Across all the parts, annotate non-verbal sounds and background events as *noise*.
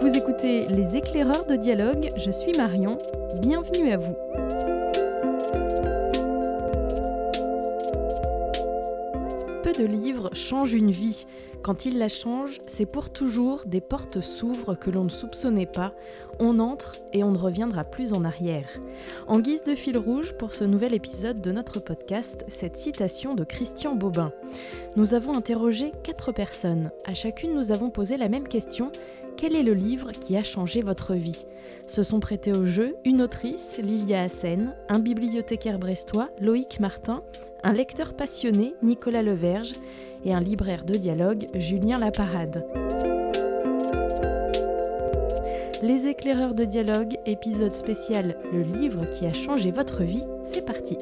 Vous écoutez Les éclaireurs de dialogue, je suis Marion, bienvenue à vous. Peu de livres changent une vie. Quand ils la changent, c'est pour toujours, des portes s'ouvrent que l'on ne soupçonnait pas, on entre et on ne reviendra plus en arrière. En guise de fil rouge pour ce nouvel épisode de notre podcast, cette citation de Christian Bobin. Nous avons interrogé quatre personnes. À chacune, nous avons posé la même question quel est le livre qui a changé votre vie? Se sont prêtés au jeu une autrice, Lilia Hassen, un bibliothécaire brestois, Loïc Martin, un lecteur passionné, Nicolas Leverge, et un libraire de dialogue, Julien Laparade. Les éclaireurs de dialogue, épisode spécial Le livre qui a changé votre vie, c'est parti.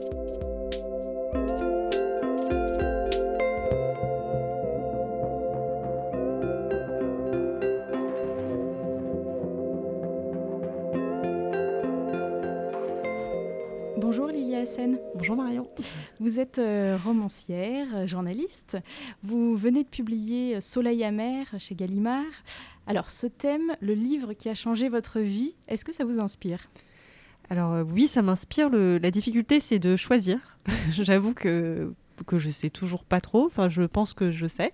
Bonjour Lilia Hassen. Bonjour Marion. Vous êtes euh, romancière, journaliste. Vous venez de publier Soleil amer chez Gallimard. Alors ce thème, le livre qui a changé votre vie, est-ce que ça vous inspire? Alors euh, oui, ça m'inspire. La difficulté, c'est de choisir. *laughs* J'avoue que que je sais toujours pas trop. Enfin, je pense que je sais,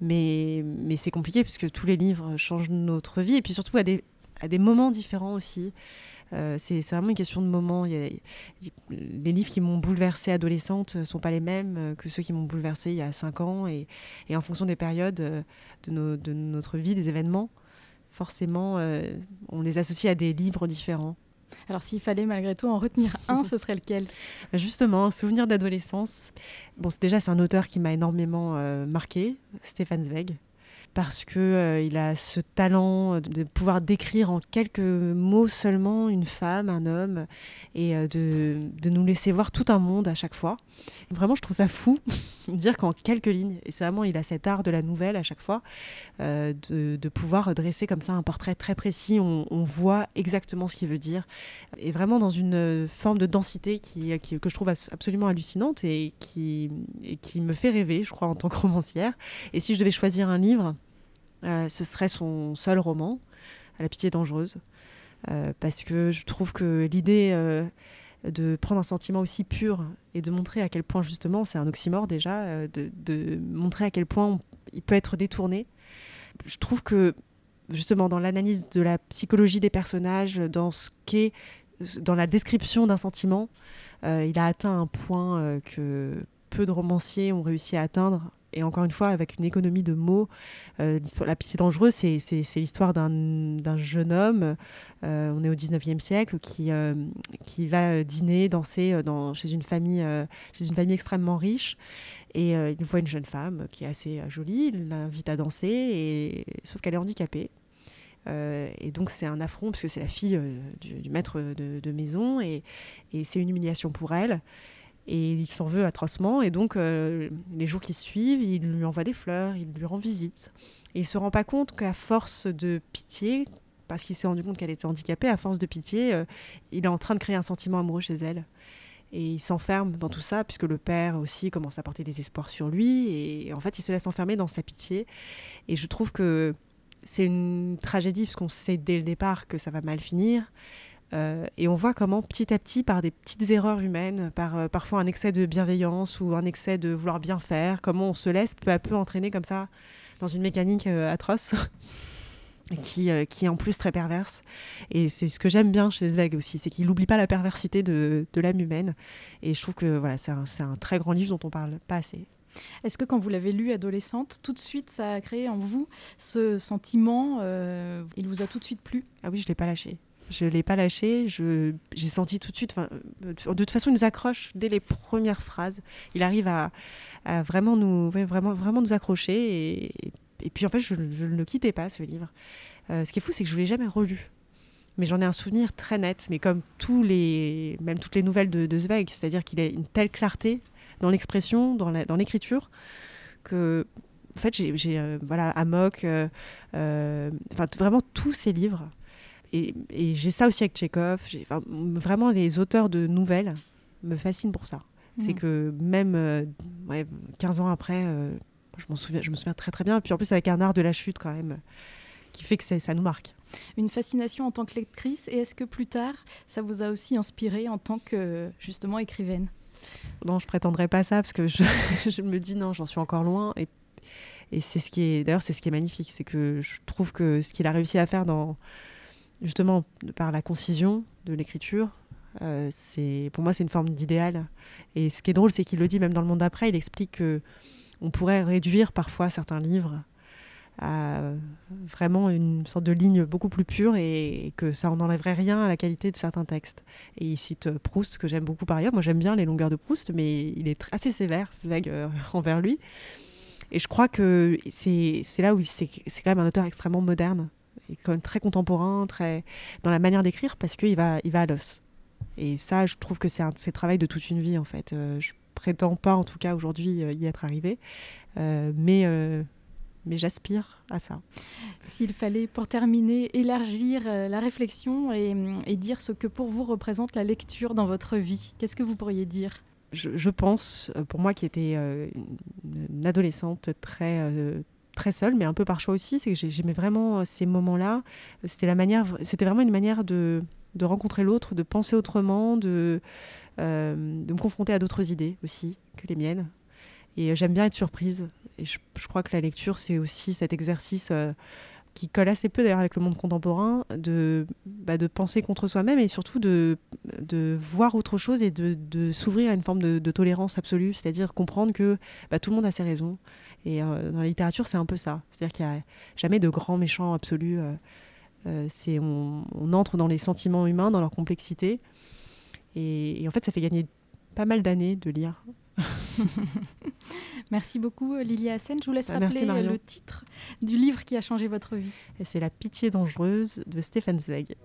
mais mais c'est compliqué puisque tous les livres changent notre vie et puis surtout à des à des moments différents aussi. Euh, c'est vraiment une question de moment. les livres qui m'ont bouleversée adolescente ne sont pas les mêmes euh, que ceux qui m'ont bouleversée il y a 5 ans. Et, en fonction des périodes euh, de, notre vie, des événements, forcément, on les associe à des livres différents. Alors s'il fallait malgré tout en retenir *laughs* un, ce serait lequel? Justement, un souvenir d'adolescence. Bon, déjà c'est un auteur qui m'a énormément marqué, Stéphane Zweig parce que euh, il a ce talent de pouvoir décrire en quelques mots seulement une femme, un homme, et euh, de, de, nous laisser voir tout un monde à chaque fois. Vraiment, je trouve ça fou de *laughs* dire qu'en quelques lignes, et c'est vraiment, il a cet art de la nouvelle à chaque fois, euh, de, de, pouvoir dresser comme ça un portrait très précis, on, voit exactement ce qu'il veut dire, et vraiment dans une forme de densité qui, que je trouve absolument hallucinante et qui, et qui me fait rêver, je crois, en tant que *laughs* romancière. Et si je devais choisir un livre, euh, ce serait son seul roman, La pitié dangereuse, euh, parce que je trouve que l'idée euh, de prendre un sentiment aussi pur et de montrer à quel point justement, c'est un oxymore déjà, de, montrer à quel point il peut être détourné. Je trouve que justement dans l'analyse de la psychologie des personnages, dans ce qu'est, dans la description d'un sentiment, il a atteint un point que peu de romanciers ont réussi à atteindre et encore une fois avec une économie de mots. Euh, la pitié dangereuse, c'est l'histoire d'un jeune homme, euh, on est au 19e siècle, qui, euh, va dîner, danser dans, chez, une famille, chez une famille extrêmement riche. Et il voit une jeune femme qui est assez jolie, il l'invite à danser, sauf qu'elle est handicapée. et donc c'est un affront, parce que c'est la fille du, maître de, maison, et c'est une humiliation pour elle. Et il s'en veut atrocement. Et donc, euh, les jours qui suivent, il lui envoie des fleurs, il lui rend visite. Et il se rend pas compte qu'à force de pitié, parce qu'il s'est rendu compte qu'elle était handicapée, à force de pitié, euh, il est en train de créer un sentiment amoureux chez elle. Et il s'enferme dans tout ça, puisque le père aussi commence à porter des espoirs sur lui. Et en fait, il se laisse enfermer dans sa pitié. Et je trouve que c'est une tragédie, parce qu'on sait dès le départ que ça va mal finir. Euh, et on voit comment petit à petit, par des petites erreurs humaines, par euh, parfois un excès de bienveillance ou un excès de vouloir bien faire, comment on se laisse peu à peu entraîner comme ça dans une mécanique euh, atroce. *laughs* Qui, qui, est en plus très perverse. Et c'est ce que j'aime bien chez Zweig aussi, c'est qu'il n'oublie pas la perversité de, de l'âme humaine. Et je trouve que voilà, c'est un, un, très grand livre dont on parle pas assez. Est-ce que quand vous l'avez lu adolescente, tout de suite ça a créé en vous ce sentiment Il vous a tout de suite plu? Ah oui, je ne l'ai pas lâché. Je ne l'ai pas lâché. J'ai senti tout de suite. Euh, de toute façon, il nous accroche dès les premières phrases. Il arrive à, vraiment, nous, vraiment, vraiment nous accrocher. Et, puis, en fait, je, ne le quittais pas, ce livre. Euh, ce qui est fou, c'est que je ne l'ai jamais relu. Mais j'en ai un souvenir très net. Mais comme tous les, même toutes les nouvelles de, Zweig, c'est-à-dire qu'il a une telle clarté dans l'expression, dans l'écriture, que en fait, j'ai euh, voilà, Amok, enfin vraiment tous ces livres et, j'ai ça aussi avec Tchekhov. vraiment, les auteurs de nouvelles me fascinent pour ça. C'est mm. que même 15 euh, ans après, euh, je, m'en souviens, je me souviens très très bien. Et puis en plus, avec un art de la chute quand même, qui fait que ça nous marque. une fascination en tant que lectrice et est-ce que plus tard, ça vous a aussi inspiré en tant que justement écrivaine? Non, je prétendrai pas ça parce que je, *laughs* je me dis non, j'en suis encore loin et, et c'est ce qui est d'ailleurs c'est ce qui est magnifique, c'est que je trouve que ce qu'il a réussi à faire dans justement par la concision de l'écriture, euh, c'est pour moi c'est une forme d'idéal. Et ce qui est drôle, c'est qu'il le dit même dans le monde d'après, il explique que on pourrait réduire parfois certains livres à vraiment une sorte de ligne beaucoup plus pure et, que ça n'enlèverait rien à la qualité de certains textes. Et il cite Proust, que j'aime beaucoup par ailleurs. Moi, j'aime bien les longueurs de Proust, mais il est assez sévère, Zweig, euh, *laughs* envers lui. Et je crois que c'est là où c'est quand même un auteur extrêmement moderne, et quand même très contemporain, très dans la manière d'écrire, parce qu'il va, il va à l'os. Et ça, je trouve que c'est un, un travail de toute une vie, en fait. Euh, je prétends pas, en tout cas, aujourd'hui, euh, y être arrivé. Euh, mais, mais j'aspire à ça. S'il fallait, pour terminer, élargir la réflexion et, et, dire ce que pour vous représente la lecture dans votre vie, qu'est-ce que vous pourriez dire? Je, je, pense, pour moi qui étais une adolescente très très seule, mais un peu par choix aussi, c'est que j'aimais vraiment ces moments-là. C'était la manière, c'était vraiment une manière de, rencontrer l'autre, de penser autrement, de, euh, de me confronter à d'autres idées aussi que les miennes. Et euh, j'aime bien être surprise. Et je, crois que la lecture, c'est aussi cet exercice euh, qui colle assez peu d'ailleurs avec le monde contemporain, de, bah, de penser contre soi-même et surtout de, de voir autre chose et de, de s'ouvrir à une forme de, tolérance absolue, c'est-à-dire comprendre que bah, tout le monde a ses raisons. Et euh, dans la littérature, c'est un peu ça. C'est-à-dire qu'il n'y a jamais de grands méchants absolus. Euh, euh, c'est on, entre dans les sentiments humains, dans leur complexité. Et en fait, ça fait gagner pas mal d'années de lire. *laughs* Merci beaucoup Lilia Hassen. Je vous laisse rappeler Merci, le titre du livre qui a changé votre vie. C'est La pitié dangereuse de Stéphane Zweig.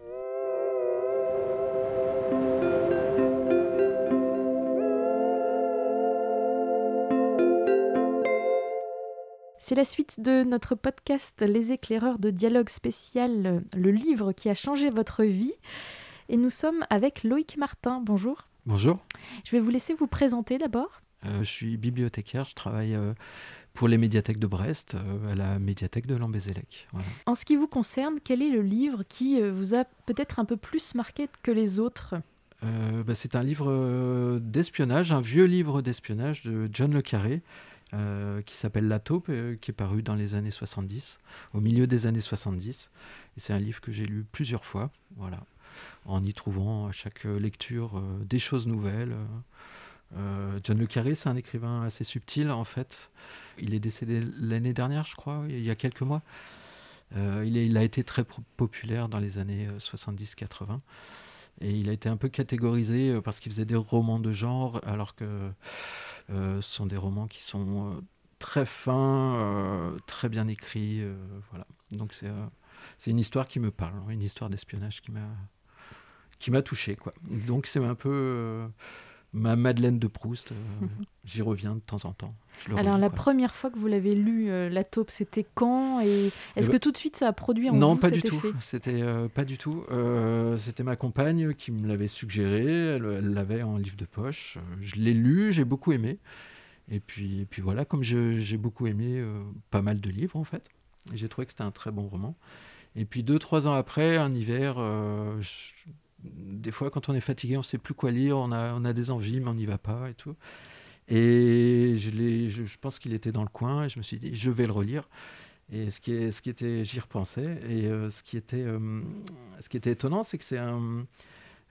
C'est la suite de notre podcast Les éclaireurs de dialogue spécial, le livre qui a changé votre vie. Et nous sommes avec Loïc Martin. Bonjour. Bonjour. Je vais vous laisser vous présenter d'abord. Euh, je suis bibliothécaire, je travaille euh, pour les médiathèques de Brest, euh, à la médiathèque de Lambézélec. Voilà. En ce qui vous concerne, quel est le livre qui vous a peut-être un peu plus marqué que les autres? Euh, bah, C'est un livre d'espionnage, un vieux livre d'espionnage de John Le Carré, euh, qui s'appelle La taupe, euh, qui est paru dans les années 70, au milieu des années 70. Et c'est un livre que j'ai lu plusieurs fois, voilà, en y trouvant à chaque lecture des choses nouvelles. Euh, John Le Carré, c'est un écrivain assez subtil en fait. Il est décédé l'année dernière, je crois, il y a quelques mois. Euh, il, a été très populaire dans les années 70-80. Et il a été un peu catégorisé parce qu'il faisait des romans de genre, alors que euh, ce sont des romans qui sont euh, très fins, euh, très bien écrits. voilà. Donc c'est une histoire qui me parle, une histoire d'espionnage qui m'a qui m'a touché quoi. Donc c'est un peu ma Madeleine de Proust. Euh, *laughs* J'y reviens de temps en temps. Alors la quoi. première fois que vous l'avez lu, euh, La taupe, c'était quand Et est-ce que bah, tout de suite ça a produit en non, vous pas cet du effet? Tout. C'était euh, pas du tout. Euh, c'était ma compagne qui me l'avait suggéré. Elle l'avait en livre de poche. Je l'ai lu, j'ai beaucoup aimé. Et puis, et puis voilà, comme j'ai beaucoup aimé euh, pas mal de livres en fait, j'ai trouvé que c'était un très bon roman. Et puis deux, trois ans après, un hiver, euh, je, des fois, quand on est fatigué, on ne sait plus quoi lire, on a, des envies, mais on n'y va pas et tout. Et je, pense qu'il était dans le coin et je me suis dit, je vais le relire. Et ce qui, était, j'y repensais. Et euh, ce, qui était, euh, ce qui était étonnant, c'est que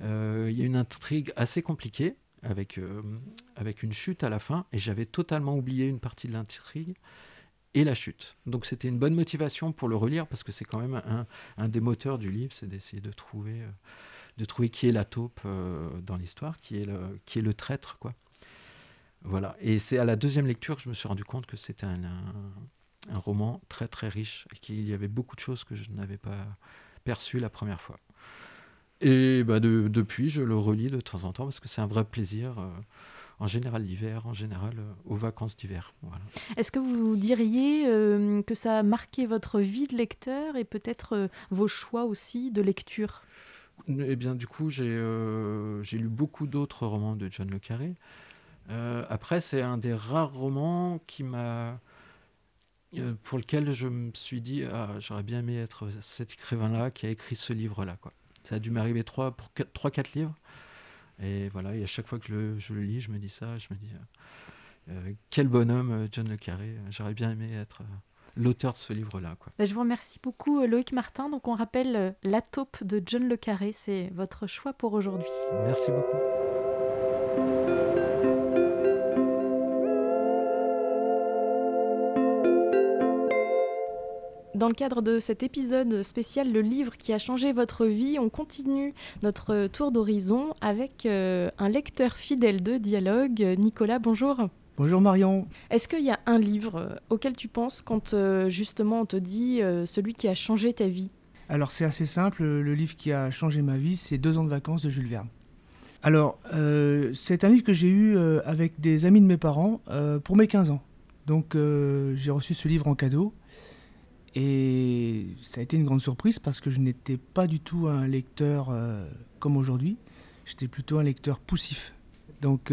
euh, y a une intrigue assez compliquée avec, une chute à la fin. Et j'avais totalement oublié une partie de l'intrigue et la chute. Donc c'était une bonne motivation pour le relire parce que c'est quand même un, des moteurs du livre, c'est d'essayer de trouver. De trouver qui est la taupe euh, dans l'histoire, qui, est le, qui est le traître. Quoi. Voilà. Et c'est à la deuxième lecture que je me suis rendu compte que c'était un, un, roman très très riche et qu'il y avait beaucoup de choses que je n'avais pas perçues la première fois. Et bah de, depuis, je le relis de temps en temps parce que c'est un vrai plaisir. Euh, en général l'hiver, en général euh, aux vacances d'hiver. Voilà. Est-ce que vous diriez que ça a marqué votre vie de lecteur et peut-être vos choix aussi de lecture? Eh bien, du coup, j'ai euh, lu beaucoup d'autres romans de John Le Carré. Euh, après, c'est un des rares romans qui m'a pour lequel je me suis dit, ah, j'aurais bien aimé être cet écrivain-là qui a écrit ce livre-là. Ça a dû m'arriver trois, pour trois, quatre livres. Et voilà, et à chaque fois que je, le lis, je me dis ça, je me dis, quel bonhomme, John Le Carré, j'aurais bien aimé être l'auteur de ce livre-là. Bah, je vous remercie beaucoup euh, Loïc Martin. Donc on rappelle euh, La taupe de John Le Carré, c'est votre choix pour aujourd'hui. Merci beaucoup. Dans le cadre de cet épisode spécial Le livre qui a changé votre vie, on continue notre tour d'horizon avec euh, un lecteur fidèle de dialogue. Nicolas, bonjour. Bonjour Marion. Est-ce qu'il y a un livre euh, auquel tu penses quand euh, justement on te dit euh, celui qui a changé ta vie? Alors c'est assez simple, le livre qui a changé ma vie, c'est Deux ans de vacances de Jules Verne. Alors c'est un livre que j'ai eu avec des amis de mes parents pour mes 15 ans. Donc j'ai reçu ce livre en cadeau et ça a été une grande surprise parce que je n'étais pas du tout un lecteur comme aujourd'hui, j'étais plutôt un lecteur poussif. Donc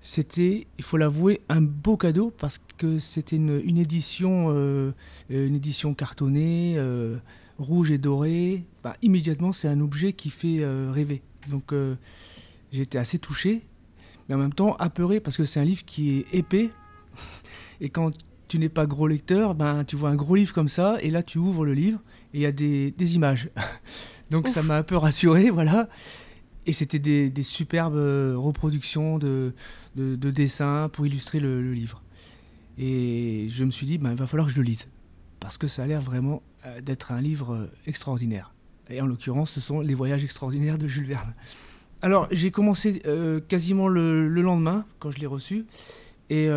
c'était, il faut l'avouer, un beau cadeau parce que c'était une, édition, euh, une édition cartonnée, euh, rouge et dorée. Bah, immédiatement, c'est un objet qui fait euh, rêver. Donc, j'ai été assez touché, mais en même temps apeuré parce que c'est un livre qui est épais. *laughs* et quand tu n'es pas gros lecteur, ben, tu vois un gros livre comme ça, et là, tu ouvres le livre et il y a des, des images. *laughs* Donc, ça m'a un peu rassuré, *laughs* voilà. Et c'était des, superbes euh, reproductions de, de, dessins pour illustrer le, livre. Et je me suis dit, ben, il va falloir que je le lise. Parce que ça a l'air vraiment euh, d'être un livre euh, extraordinaire. Et en l'occurrence, ce sont Les Voyages extraordinaires de Jules Verne. Alors, j'ai commencé quasiment le, lendemain, quand je l'ai reçu, et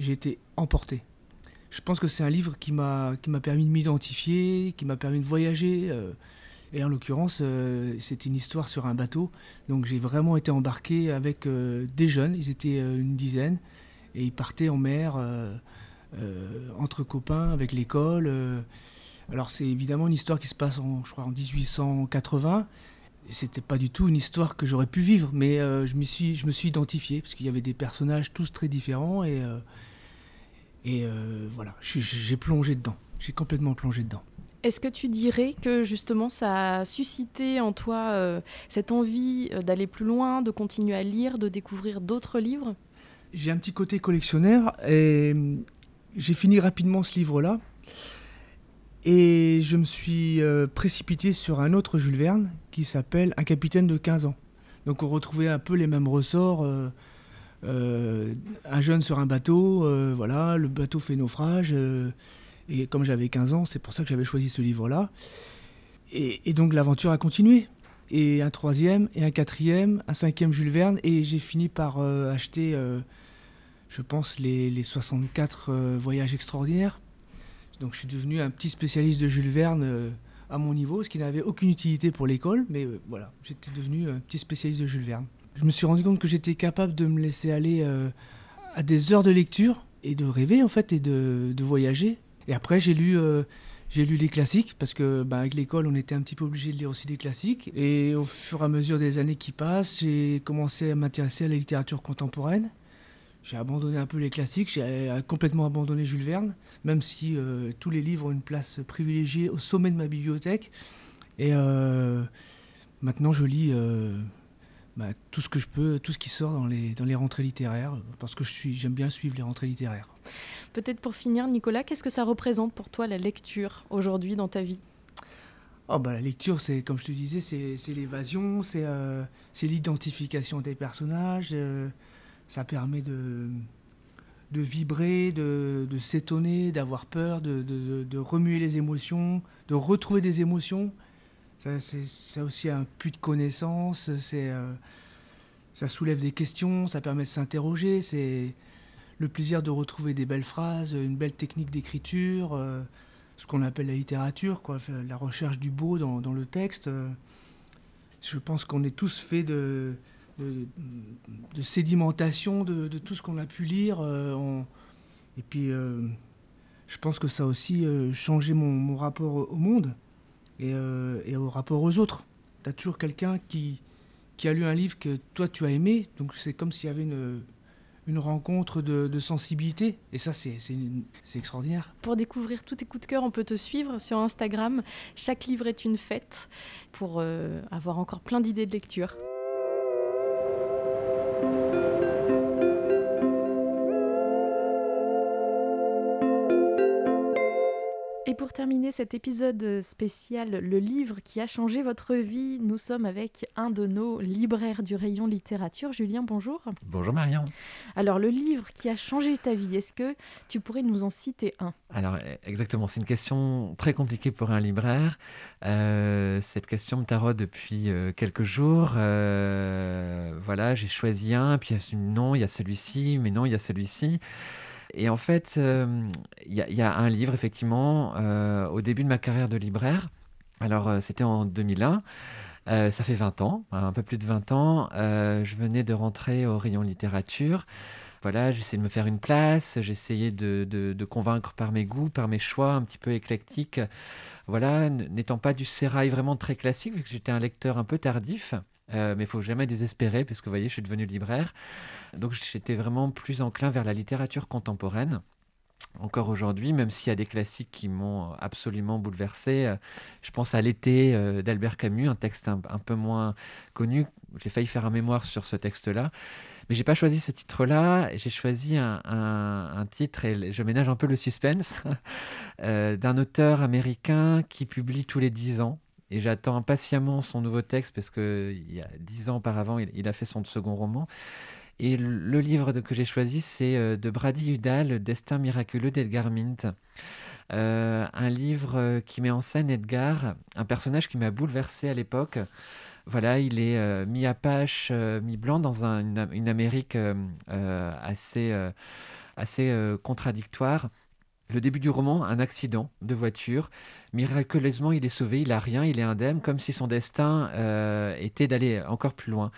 j'ai été emporté. Je pense que c'est un livre qui m'a permis de m'identifier, qui m'a permis de voyager. Et en l'occurrence, euh, c'était une histoire sur un bateau. Donc j'ai vraiment été embarqué avec euh, des jeunes, ils étaient euh, une dizaine, et ils partaient en mer entre copains avec l'école. alors c'est évidemment une histoire qui se passe en, je crois, en 1880. C'était pas du tout une histoire que j'aurais pu vivre, mais je, me suis, je me suis identifié, parce qu'il y avait des personnages tous très différents, et, et voilà, j'ai plongé dedans. J'ai complètement plongé dedans. Est-ce que tu dirais que justement ça a suscité en toi euh, cette envie euh, d'aller plus loin, de continuer à lire, de découvrir d'autres livres? J'ai un petit côté collectionneur et hum, j'ai fini rapidement ce livre-là. Et je me suis euh, précipité sur un autre Jules Verne qui s'appelle Un capitaine de 15 ans. Donc on retrouvait un peu les mêmes ressorts. un jeune sur un bateau, voilà, le bateau fait naufrage et comme j'avais 15 ans, c'est pour ça que j'avais choisi ce livre-là. Et, donc l'aventure a continué. Et un troisième, et un quatrième, un cinquième Jules Verne. Et j'ai fini par euh, acheter, euh, je pense, les, 64 euh, voyages extraordinaires. Donc je suis devenu un petit spécialiste de Jules Verne à mon niveau, ce qui n'avait aucune utilité pour l'école. Mais voilà, j'étais devenu un petit spécialiste de Jules Verne. Je me suis rendu compte que j'étais capable de me laisser aller à des heures de lecture et de rêver en fait et de voyager et après, j'ai lu, euh, j'ai lu les classiques, parce que bah, avec l'école, on était un petit peu obligé de lire aussi des classiques. Et au fur et à mesure des années qui passent, j'ai commencé à m'intéresser à la littérature contemporaine. J'ai abandonné un peu les classiques, j'ai euh, complètement abandonné Jules Verne, même si euh, tous les livres ont une place privilégiée au sommet de ma bibliothèque. Et maintenant, je lis bah, tout ce que je peux, tout ce qui sort dans les, dans les rentrées littéraires, parce que j'aime bien suivre les rentrées littéraires. Peut-être pour finir, Nicolas, qu'est-ce que ça représente pour toi la lecture aujourd'hui dans ta vie? Oh bah, La lecture, c'est comme je te disais, c'est l'évasion, c'est euh, l'identification des personnages, euh, ça permet de, vibrer, de, s'étonner, d'avoir peur, de, remuer les émotions, de retrouver des émotions. Ça, aussi un puits de connaissances, euh, ça soulève des questions, ça permet de s'interroger, c'est le plaisir de retrouver des belles phrases, une belle technique d'écriture, euh, ce qu'on appelle la littérature, quoi, la recherche du beau dans, le texte. je pense qu'on est tous faits de, sédimentation de, tout ce qu'on a pu lire. Euh, et puis, je pense que ça a aussi changé mon rapport au monde. Euh, et, au rapport aux autres. Tu as toujours quelqu'un qui, qui a lu un livre que toi tu as aimé, donc c'est comme s'il y avait une, une rencontre de, sensibilité. Et ça, c'est extraordinaire. Pour découvrir tous tes coups de cœur, on peut te suivre sur Instagram. Chaque livre est une fête pour euh, avoir encore plein d'idées de lecture. Pour terminer cet épisode spécial, le livre qui a changé votre vie, nous sommes avec un de nos libraires du rayon littérature. Julien, bonjour. Bonjour Marion. Alors, le livre qui a changé ta vie, est-ce que tu pourrais nous en citer un? Alors, exactement, c'est une question très compliquée pour un libraire. Euh, cette question me taraude depuis euh, quelques jours. Euh, voilà, j'ai choisi un, puis il y a non, il y a celui-ci, mais non, il y a celui-ci. Et en fait, euh, il y, a un livre, effectivement, euh, au début de ma carrière de libraire. Alors, euh, c'était en 2001. ça fait 20 ans, un peu plus de 20 ans. je venais de rentrer au rayon littérature. Voilà, j'essayais de me faire une place, j'essayais de, de, convaincre par mes goûts, par mes choix un petit peu éclectiques. Voilà, n'étant pas du sérail vraiment très classique, vu que j'étais un lecteur un peu tardif. Mais il faut jamais désespérer, puisque vous voyez, je suis devenu libraire. Donc j'étais vraiment plus enclin vers la littérature contemporaine. Encore aujourd'hui, même s'il y a des classiques qui m'ont absolument bouleversé, euh, je pense à L'été euh, d'Albert Camus, un texte un, peu moins connu. J'ai failli faire un mémoire sur ce texte-là. Mais j'ai pas choisi ce titre-là. J'ai choisi un, titre, et je ménage un peu le suspense, *laughs* euh, d'un auteur américain qui publie tous les dix ans. Et j'attends impatiemment son nouveau texte parce qu'il y a dix ans auparavant, il, il, a fait son second roman. Et le livre que j'ai choisi, c'est euh, de Brady Udall, Le destin miraculeux d'Edgar Mint. Euh, un livre euh, qui met en scène Edgar, un personnage qui m'a bouleversé à l'époque. Voilà, il est mis à page, mis blanc dans une, Amérique assez, assez contradictoire. Le début du roman, un accident de voiture. Miraculeusement, il est sauvé, il a rien, il est indemne, comme si son destin était d'aller encore plus loin.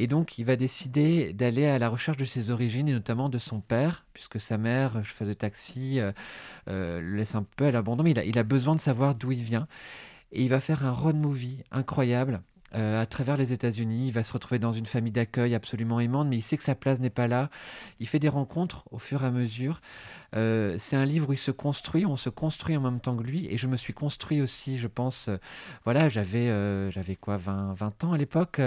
Et donc, il va décider d'aller à la recherche de ses origines et notamment de son père, puisque sa mère, je faisais taxi, euh, euh, le laisse un peu à l'abandon, mais il a, besoin de savoir d'où il vient. Et il va faire un road movie incroyable euh, à travers les États-Unis. Il va se retrouver dans une famille d'accueil absolument aimante, mais il sait que sa place n'est pas là. Il fait des rencontres au fur et à mesure. c'est un livre où il se construit, on se construit en même temps que lui, et je me suis construit aussi, je pense. voilà, j'avais quoi, 20, 20 ans à l'époque.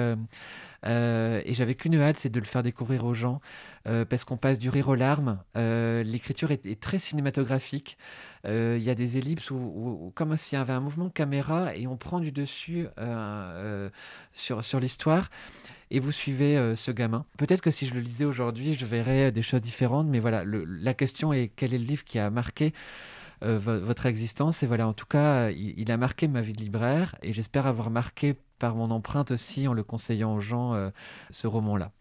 Euh, et j'avais qu'une hâte, c'est de le faire découvrir aux gens, euh, parce qu'on passe du rire aux larmes. Euh, l'écriture est, très cinématographique. Il y a des ellipses où, comme s'il y avait un mouvement caméra et on prend du dessus sur, sur l'histoire et vous suivez ce gamin. Peut-être que si je le lisais aujourd'hui, je verrais des choses différentes, mais voilà, la question est quel est le livre qui a marqué votre existence. Et voilà, en tout cas, il, a marqué ma vie de libraire et j'espère avoir marqué par mon empreinte aussi en le conseillant aux gens euh, ce roman-là.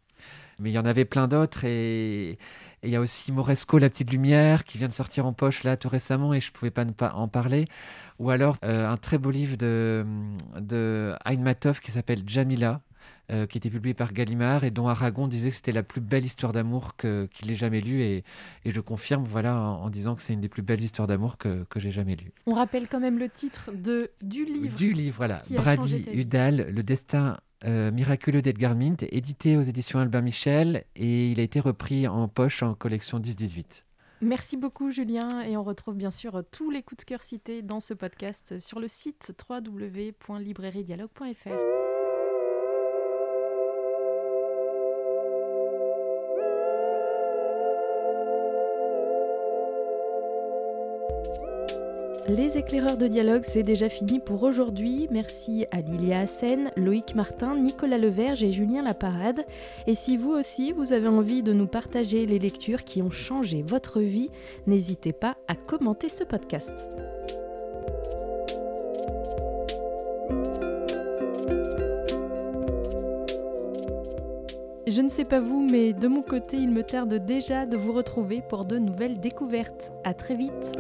Mais il y en avait plein d'autres et il y a aussi Moresco, La Petite Lumière, qui vient de sortir en poche là tout récemment et je ne pouvais pas ne pas en parler. Ou alors euh, un très beau livre de, de Matov qui s'appelle Jamila, euh, qui était publié par Gallimard et dont Aragon disait que c'était la plus belle histoire d'amour qu'il ait jamais lue. Et, et, je confirme voilà, en, disant que c'est une des plus belles histoires d'amour que, que j'ai jamais lues. On rappelle quand même le titre de, du livre. Du livre, voilà. Brady Udall, Le destin euh, miraculeux d'Edgar Mint, édité aux éditions Albin Michel et il a été repris en poche en collection 10-18. Merci beaucoup Julien et on retrouve bien sûr tous les coups de cœur cités dans ce podcast sur le site www.librairiedialogue.fr. Les éclaireurs de dialogue, c'est déjà fini pour aujourd'hui. Merci à Lilia Hassen, Loïc Martin, Nicolas Leverge et Julien Laparade. Et si vous aussi, vous avez envie de nous partager les lectures qui ont changé votre vie, n'hésitez pas à commenter ce podcast. Je ne sais pas vous, mais de mon côté, il me tarde déjà de vous retrouver pour de nouvelles découvertes. À très vite!